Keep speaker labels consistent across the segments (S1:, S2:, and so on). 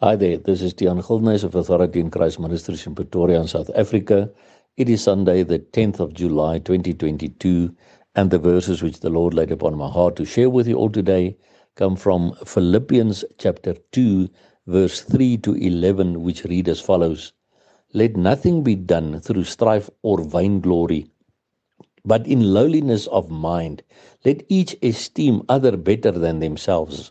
S1: Hi there, this is Dion Gilnes of Authority in Christ Ministries in Pretoria South Africa. It is Sunday, the 10th of July 2022, and the verses which the Lord laid upon my heart to share with you all today come from Philippians chapter 2, verse 3 to 11, which read as follows Let nothing be done through strife or vainglory, but in lowliness of mind, let each esteem other better than themselves.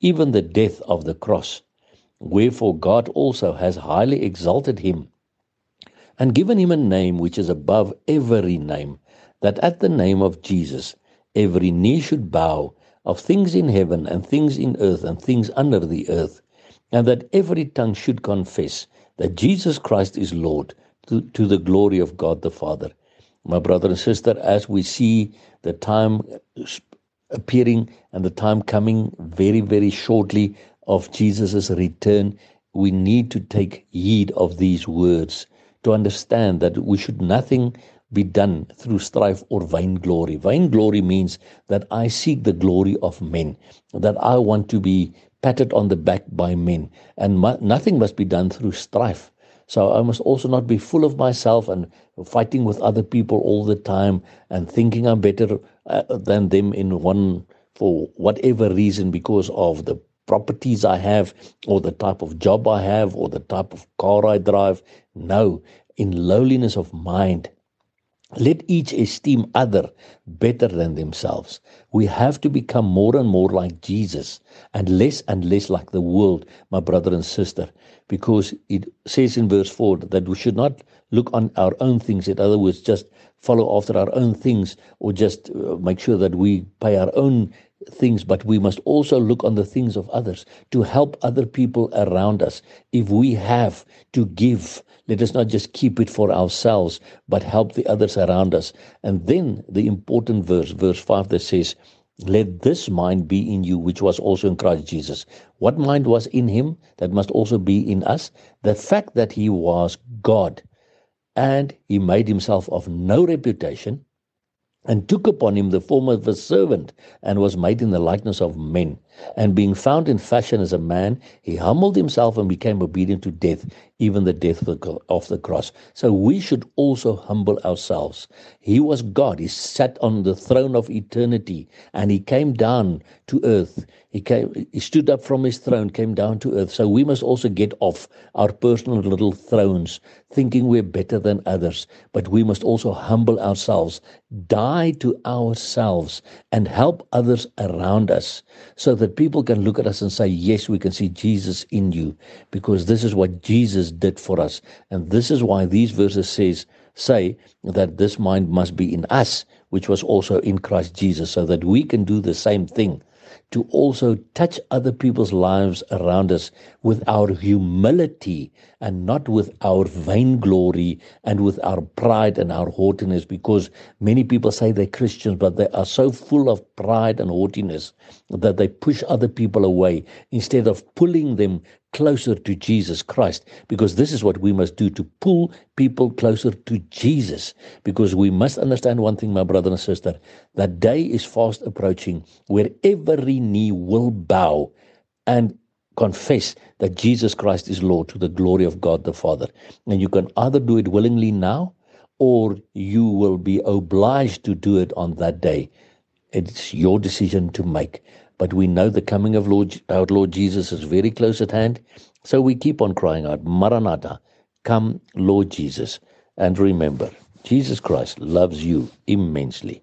S1: even the death of the cross. Wherefore God also has highly exalted him and given him a name which is above every name, that at the name of Jesus every knee should bow of things in heaven and things in earth and things under the earth, and that every tongue should confess that Jesus Christ is Lord to, to the glory of God the Father. My brother and sister, as we see the time appearing and the time coming very, very shortly of Jesus' return, we need to take heed of these words to understand that we should nothing be done through strife or vainglory. Vainglory means that I seek the glory of men, that I want to be patted on the back by men, and nothing must be done through strife. So I must also not be full of myself and fighting with other people all the time and thinking I'm better uh, than them in one for whatever reason because of the properties I have or the type of job I have or the type of car I drive. No, in lowliness of mind, let each esteem other better than themselves. We have to become more and more like Jesus and less and less like the world, my brother and sister, because it says in verse 4 that we should not look on our own things. In other words, just follow after our own things or just uh, make sure that we pay our own things, but we must also look on the things of others to help other people around us. If we have to give, let us not just keep it for ourselves, but help the others around us. And then the important verse, verse 5, that says, let this mind be in you, which was also in Christ Jesus. What mind was in him that must also be in us? The fact that he was God and he made himself of no reputation and took upon him the form of a servant, and was made in the likeness of men. And being found in fashion as a man, he humbled himself and became obedient to death, even the death of the cross. So we should also humble ourselves. He was God. He sat on the throne of eternity, and he came down to earth. He came, he stood up from his throne, came down to earth. So we must also get off our personal little thrones, thinking we're better than others. But we must also humble ourselves, die to ourselves, and help others around us, so that people can look at us and say, "Yes, we can see Jesus in you," because this is what Jesus did for us, and this is why these verses says say that this mind must be in us, which was also in Christ Jesus, so that we can do the same thing to also touch other people's lives around us with our humility and not with our vainglory and with our pride and our haughtiness because many people say they're Christians but they are so full of pride and haughtiness that they push other people away instead of pulling them closer to Jesus Christ. Because this is what we must do to pull people closer to Jesus. Because we must understand one thing my brother and sister that day is fast approaching. Where knee will bow and confess that Jesus Christ is Lord to the glory of God the Father and you can either do it willingly now or you will be obliged to do it on that day it's your decision to make but we know the coming of Lord, our Lord Jesus is very close at hand. So we keep on crying out, Maranatha, come, Lord Jesus. And remember, Jesus Christ loves you immensely.